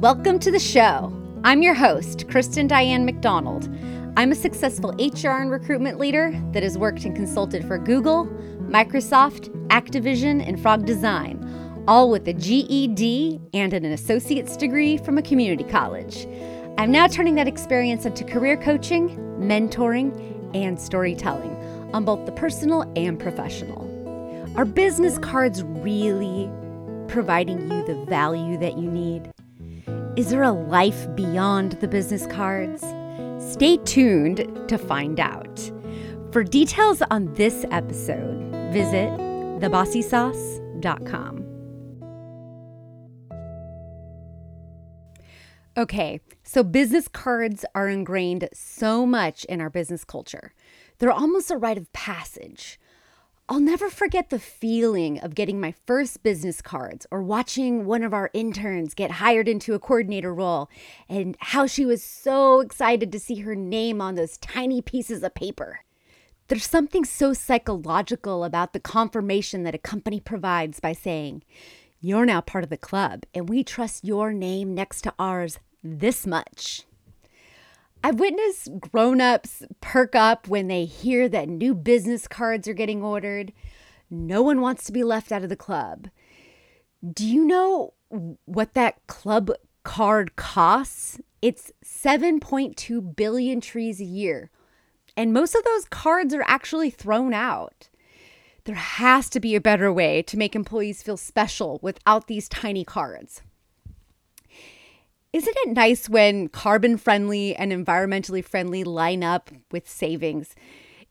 Welcome to the show. I'm your host, Kristen Diane McDonald. I'm a successful HR and recruitment leader that has worked and consulted for Google, Microsoft, Activision, and Frog Design, all with a GED and an associate's degree from a community college. I'm now turning that experience into career coaching, mentoring, and storytelling on both the personal and professional. Are business cards really providing you the value that you need? Is there a life beyond the business cards? Stay tuned to find out. For details on this episode, visit thebossysauce.com. Okay, so business cards are ingrained so much in our business culture. They're almost a rite of passage. I'll never forget the feeling of getting my first business cards or watching one of our interns get hired into a coordinator role and how she was so excited to see her name on those tiny pieces of paper. There's something so psychological about the confirmation that a company provides by saying, You're now part of the club, and we trust your name next to ours this much. I've witnessed grown-ups perk up when they hear that new business cards are getting ordered. No one wants to be left out of the club. Do you know what that club card costs? It's 7.2 billion trees a year. And most of those cards are actually thrown out. There has to be a better way to make employees feel special without these tiny cards. Isn't it nice when carbon friendly and environmentally friendly line up with savings?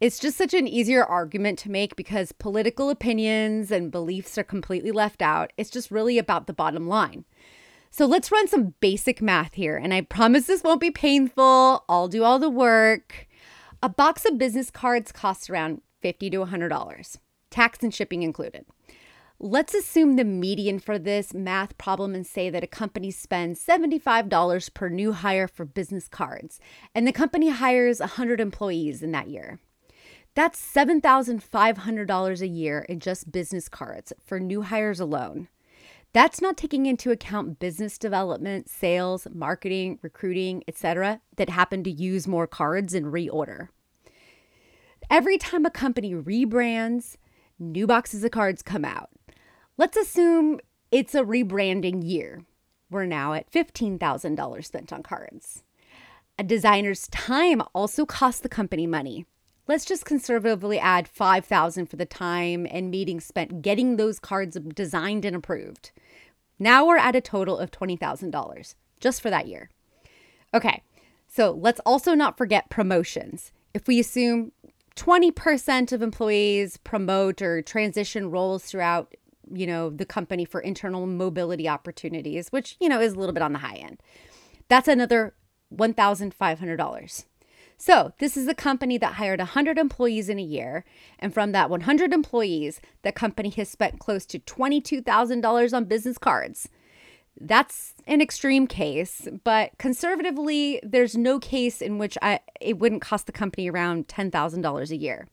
It's just such an easier argument to make because political opinions and beliefs are completely left out. It's just really about the bottom line. So let's run some basic math here, and I promise this won't be painful. I'll do all the work. A box of business cards costs around 50 to $100, tax and shipping included. Let's assume the median for this math problem and say that a company spends $75 per new hire for business cards, and the company hires 100 employees in that year. That's $7,500 a year in just business cards for new hires alone. That's not taking into account business development, sales, marketing, recruiting, etc., that happen to use more cards and reorder. Every time a company rebrands, new boxes of cards come out. Let's assume it's a rebranding year. We're now at $15,000 spent on cards. A designer's time also costs the company money. Let's just conservatively add 5,000 for the time and meetings spent getting those cards designed and approved. Now we're at a total of $20,000 just for that year. Okay. So, let's also not forget promotions. If we assume 20% of employees promote or transition roles throughout you know, the company for internal mobility opportunities, which, you know, is a little bit on the high end. That's another $1,500. So, this is a company that hired 100 employees in a year. And from that 100 employees, the company has spent close to $22,000 on business cards. That's an extreme case, but conservatively, there's no case in which I, it wouldn't cost the company around $10,000 a year.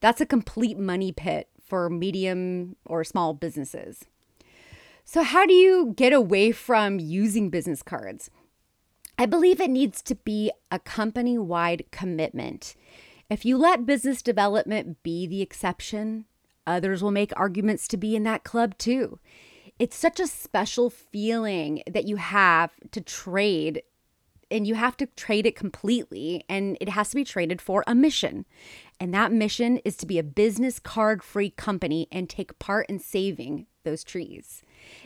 That's a complete money pit for medium or small businesses. So, how do you get away from using business cards? I believe it needs to be a company wide commitment. If you let business development be the exception, others will make arguments to be in that club too. It's such a special feeling that you have to trade and you have to trade it completely and it has to be traded for a mission. And that mission is to be a business card free company and take part in saving those trees.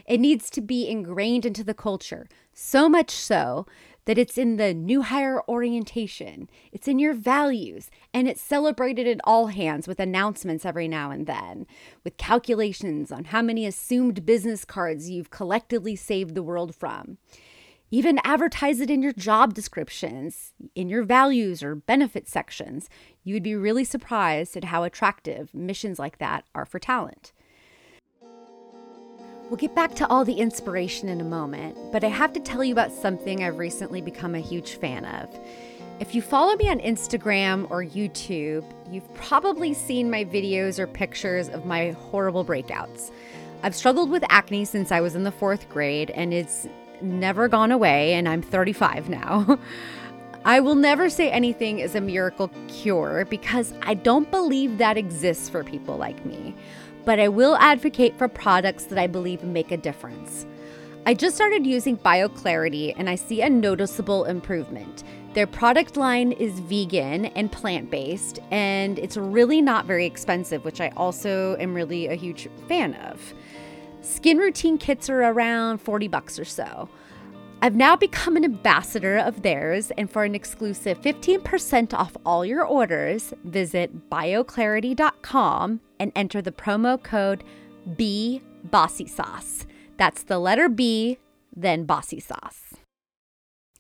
It needs to be ingrained into the culture, so much so that it's in the new hire orientation, it's in your values, and it's celebrated at all hands with announcements every now and then, with calculations on how many assumed business cards you've collectively saved the world from. Even advertise it in your job descriptions, in your values or benefit sections. You would be really surprised at how attractive missions like that are for talent. We'll get back to all the inspiration in a moment, but I have to tell you about something I've recently become a huge fan of. If you follow me on Instagram or YouTube, you've probably seen my videos or pictures of my horrible breakouts. I've struggled with acne since I was in the fourth grade, and it's never gone away, and I'm 35 now. I will never say anything is a miracle cure because I don't believe that exists for people like me. But I will advocate for products that I believe make a difference. I just started using BioClarity and I see a noticeable improvement. Their product line is vegan and plant based, and it's really not very expensive, which I also am really a huge fan of. Skin routine kits are around 40 bucks or so. I've now become an ambassador of theirs, and for an exclusive 15% off all your orders, visit bioclarity.com and enter the promo code B Bossy Sauce. That's the letter B, then Bossy Sauce.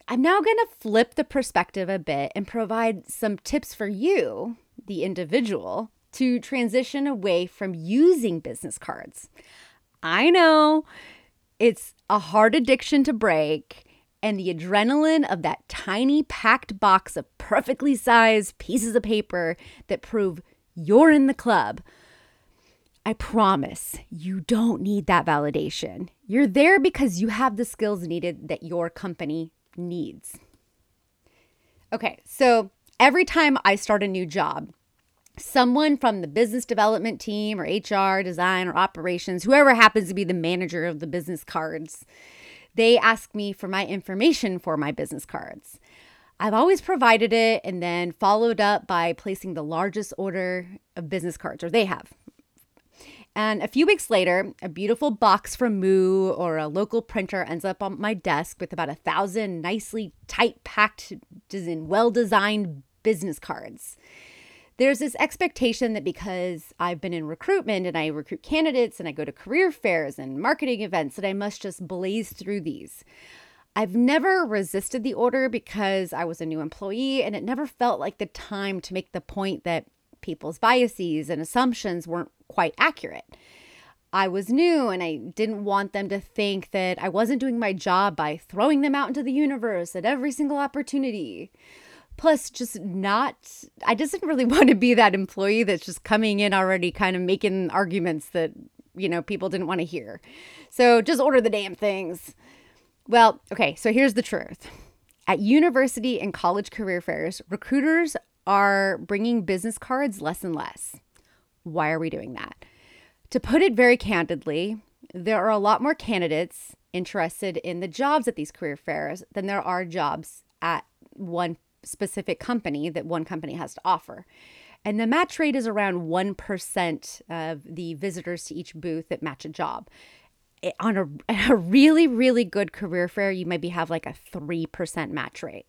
I'm now going to flip the perspective a bit and provide some tips for you, the individual, to transition away from using business cards. I know it's a hard addiction to break, and the adrenaline of that tiny packed box of perfectly sized pieces of paper that prove you're in the club. I promise you don't need that validation. You're there because you have the skills needed that your company needs. Okay, so every time I start a new job, someone from the business development team or HR, design, or operations, whoever happens to be the manager of the business cards, they ask me for my information for my business cards. I've always provided it and then followed up by placing the largest order of business cards, or they have, and a few weeks later, a beautiful box from Moo or a local printer ends up on my desk with about a thousand nicely tight packed, well designed business cards. There's this expectation that because I've been in recruitment and I recruit candidates and I go to career fairs and marketing events, that I must just blaze through these. I've never resisted the order because I was a new employee and it never felt like the time to make the point that people's biases and assumptions weren't quite accurate. I was new and I didn't want them to think that I wasn't doing my job by throwing them out into the universe at every single opportunity. Plus, just not, I just didn't really want to be that employee that's just coming in already kind of making arguments that, you know, people didn't want to hear. So just order the damn things. Well, okay, so here's the truth. At university and college career fairs, recruiters are bringing business cards less and less. Why are we doing that? To put it very candidly, there are a lot more candidates interested in the jobs at these career fairs than there are jobs at one specific company that one company has to offer. And the match rate is around 1% of the visitors to each booth that match a job. It, on a, a really, really good career fair, you maybe have like a 3% match rate.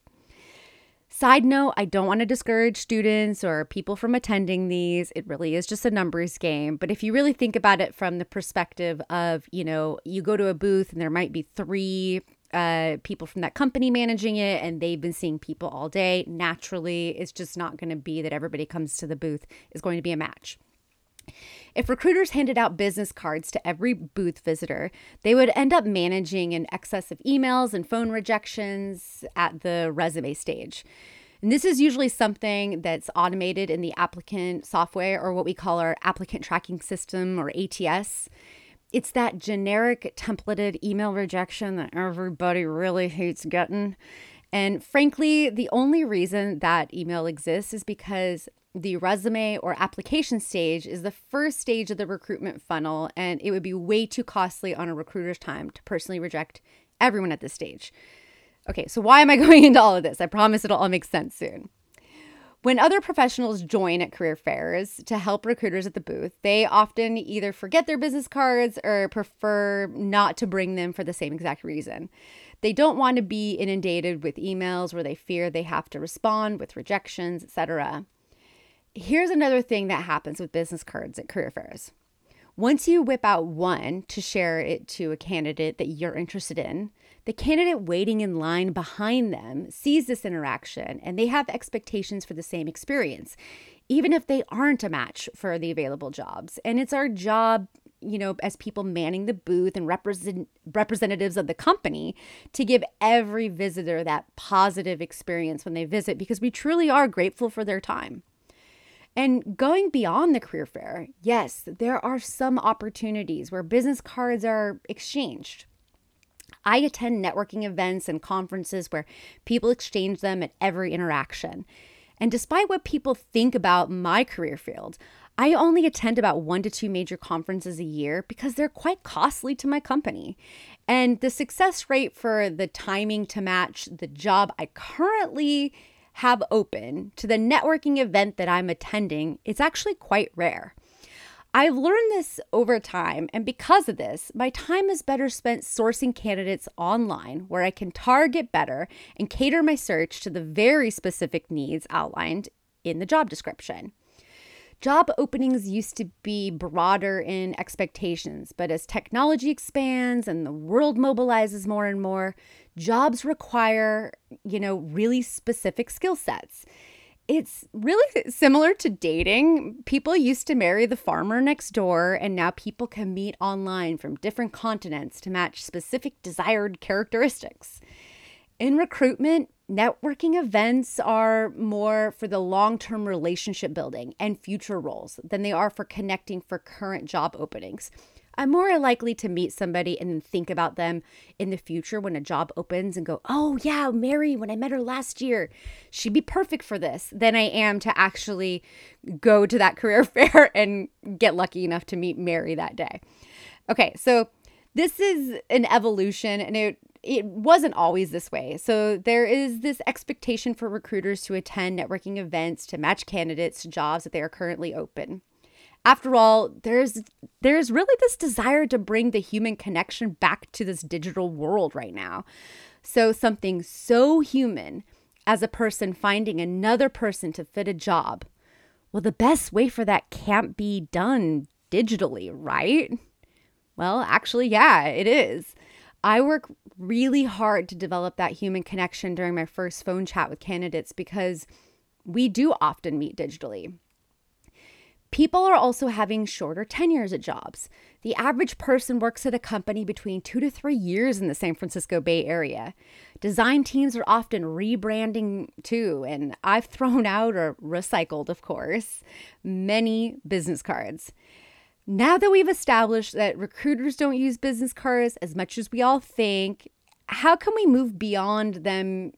Side note, I don't want to discourage students or people from attending these. It really is just a numbers game. But if you really think about it from the perspective of, you know, you go to a booth and there might be three uh, people from that company managing it and they've been seeing people all day, naturally, it's just not going to be that everybody comes to the booth is going to be a match. If recruiters handed out business cards to every booth visitor, they would end up managing an excess of emails and phone rejections at the resume stage. And this is usually something that's automated in the applicant software or what we call our applicant tracking system or ATS. It's that generic templated email rejection that everybody really hates getting. And frankly, the only reason that email exists is because the resume or application stage is the first stage of the recruitment funnel, and it would be way too costly on a recruiter's time to personally reject everyone at this stage. Okay, so why am I going into all of this? I promise it'll all make sense soon. When other professionals join at career fairs to help recruiters at the booth, they often either forget their business cards or prefer not to bring them for the same exact reason. They don't want to be inundated with emails where they fear they have to respond with rejections, etc. Here's another thing that happens with business cards at career fairs. Once you whip out one to share it to a candidate that you're interested in, the candidate waiting in line behind them sees this interaction and they have expectations for the same experience, even if they aren't a match for the available jobs. And it's our job, you know, as people manning the booth and represent representatives of the company to give every visitor that positive experience when they visit because we truly are grateful for their time. And going beyond the career fair, yes, there are some opportunities where business cards are exchanged. I attend networking events and conferences where people exchange them at every interaction. And despite what people think about my career field, I only attend about one to two major conferences a year because they're quite costly to my company. And the success rate for the timing to match the job I currently have open to the networking event that I'm attending is actually quite rare. I've learned this over time, and because of this, my time is better spent sourcing candidates online where I can target better and cater my search to the very specific needs outlined in the job description. Job openings used to be broader in expectations, but as technology expands and the world mobilizes more and more, jobs require, you know, really specific skill sets it's really similar to dating. People used to marry the farmer next door, and now people can meet online from different continents to match specific desired characteristics. In recruitment, networking events are more for the long term relationship building and future roles than they are for connecting for current job openings. I'm more likely to meet somebody and think about them in the future when a job opens and go, oh, yeah, Mary, when I met her last year, she'd be perfect for this, than I am to actually go to that career fair and get lucky enough to meet Mary that day. Okay, so this is an evolution and it it wasn't always this way. So there is this expectation for recruiters to attend networking events to match candidates to jobs that they are currently open. After all, there's there's really this desire to bring the human connection back to this digital world right now. So something so human as a person finding another person to fit a job. Well, the best way for that can't be done digitally, right? Well, actually, yeah, it is. I work really hard to develop that human connection during my first phone chat with candidates because we do often meet digitally. People are also having shorter tenures at jobs. The average person works at a company between two to three years in the San Francisco Bay Area. Design teams are often rebranding too, and I've thrown out or recycled, of course, many business cards. Now that we've established that recruiters don't use business cards as much as we all think, how can we move beyond them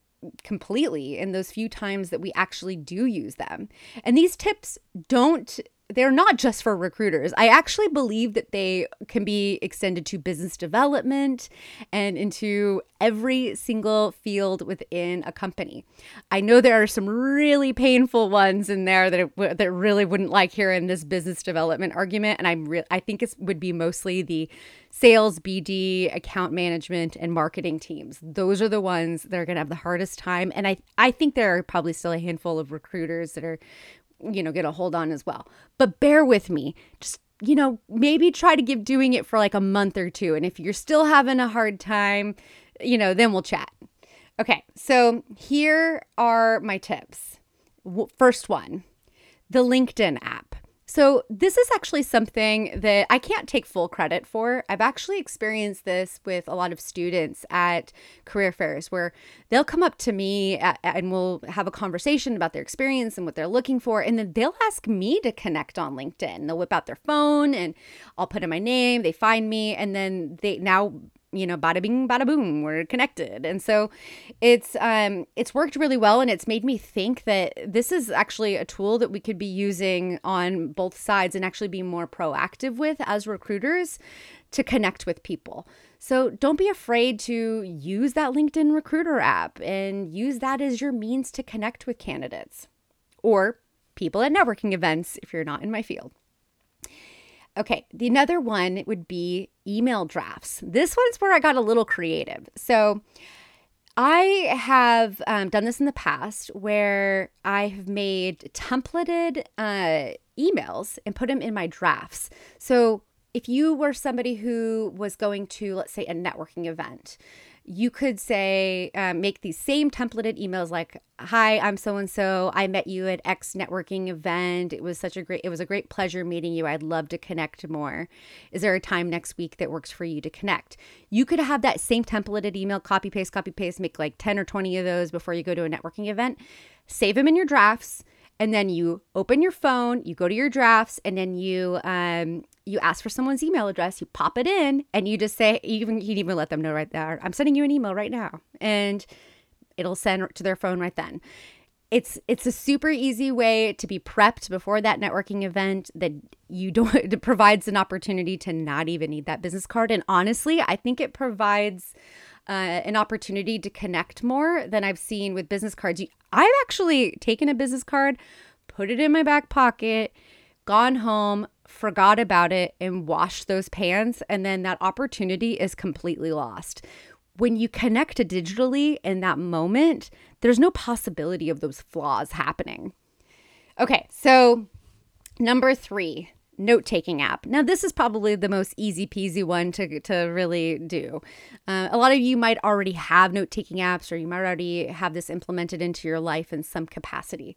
completely in those few times that we actually do use them. And these tips don't they're not just for recruiters. I actually believe that they can be extended to business development and into every single field within a company. I know there are some really painful ones in there that it, that really wouldn't like hearing this business development argument, and I'm re- I think it would be mostly the sales, BD, account management, and marketing teams. Those are the ones that are going to have the hardest time, and I I think there are probably still a handful of recruiters that are you know, get a hold on as well. But bear with me. Just, you know, maybe try to give doing it for like a month or two. And if you're still having a hard time, you know, then we'll chat. Okay, so here are my tips. First one the LinkedIn app. So, this is actually something that I can't take full credit for. I've actually experienced this with a lot of students at career fairs where they'll come up to me at, and we'll have a conversation about their experience and what they're looking for. And then they'll ask me to connect on LinkedIn. They'll whip out their phone and I'll put in my name, they find me, and then they now you know, bada bing, bada boom, we're connected. And so it's um it's worked really well and it's made me think that this is actually a tool that we could be using on both sides and actually be more proactive with as recruiters to connect with people. So don't be afraid to use that LinkedIn recruiter app and use that as your means to connect with candidates or people at networking events if you're not in my field. Okay, the another one would be email drafts. This one's where I got a little creative. So I have um, done this in the past where I have made templated uh, emails and put them in my drafts. So if you were somebody who was going to, let's say, a networking event, you could say, uh, make these same templated emails like, Hi, I'm so and so. I met you at X networking event. It was such a great, it was a great pleasure meeting you. I'd love to connect more. Is there a time next week that works for you to connect? You could have that same templated email, copy paste, copy paste, make like 10 or 20 of those before you go to a networking event. Save them in your drafts and then you open your phone, you go to your drafts, and then you um, you ask for someone's email address, you pop it in, and you just say even you can even let them know right there, I'm sending you an email right now, and it'll send to their phone right then. It's it's a super easy way to be prepped before that networking event that you don't it provides an opportunity to not even need that business card. And honestly, I think it provides uh, an opportunity to connect more than I've seen with business cards. I've actually taken a business card, put it in my back pocket, gone home, forgot about it, and washed those pants. And then that opportunity is completely lost. When you connect digitally in that moment, there's no possibility of those flaws happening. Okay, so number three, note taking app. Now, this is probably the most easy peasy one to, to really do. Uh, a lot of you might already have note taking apps, or you might already have this implemented into your life in some capacity.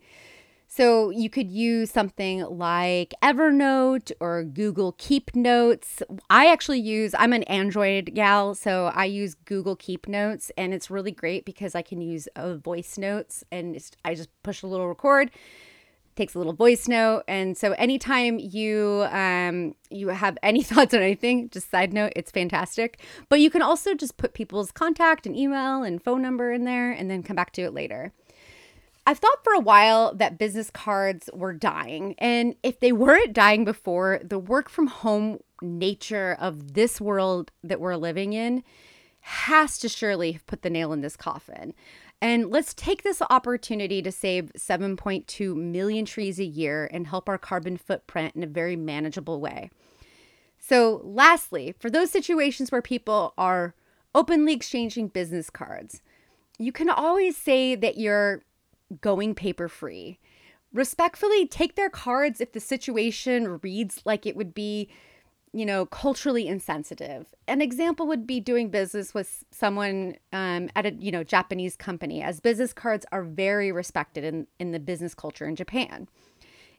So you could use something like Evernote or Google Keep Notes. I actually use, I'm an Android gal, so I use Google Keep Notes, and it's really great because I can use uh, voice notes and I just push a little record takes a little voice note. And so anytime you um, you have any thoughts on anything, just side note, it's fantastic. But you can also just put people's contact and email and phone number in there and then come back to it later. I've thought for a while that business cards were dying. And if they weren't dying before, the work from home nature of this world that we're living in has to surely put the nail in this coffin. And let's take this opportunity to save 7.2 million trees a year and help our carbon footprint in a very manageable way. So, lastly, for those situations where people are openly exchanging business cards, you can always say that you're going paper free. Respectfully take their cards if the situation reads like it would be you know, culturally insensitive. An example would be doing business with someone um, at a, you know, Japanese company, as business cards are very respected in, in the business culture in Japan.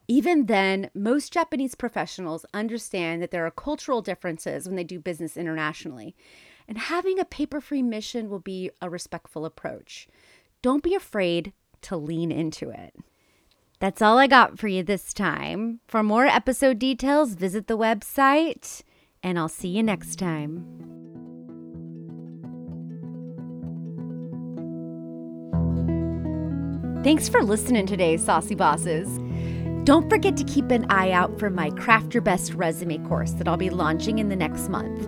Even then, most Japanese professionals understand that there are cultural differences when they do business internationally. And having a paper free mission will be a respectful approach. Don't be afraid to lean into it. That's all I got for you this time. For more episode details, visit the website, and I'll see you next time. Thanks for listening today, Saucy Bosses. Don't forget to keep an eye out for my Craft Your Best Resume course that I'll be launching in the next month.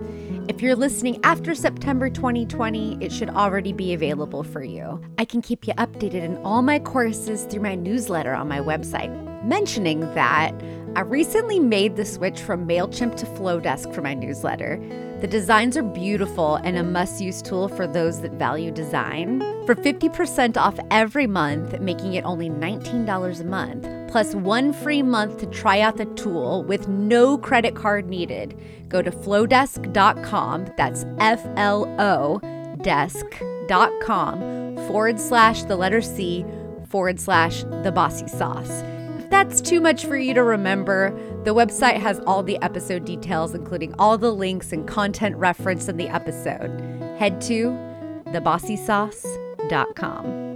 If you're listening after September 2020, it should already be available for you. I can keep you updated in all my courses through my newsletter on my website. Mentioning that, I recently made the switch from MailChimp to Flodesk for my newsletter. The designs are beautiful and a must use tool for those that value design. For 50% off every month, making it only $19 a month, plus one free month to try out the tool with no credit card needed, go to flodesk.com. That's F L O desk.com forward slash the letter C forward slash the bossy sauce that's too much for you to remember, the website has all the episode details, including all the links and content referenced in the episode. Head to thebossysauce.com.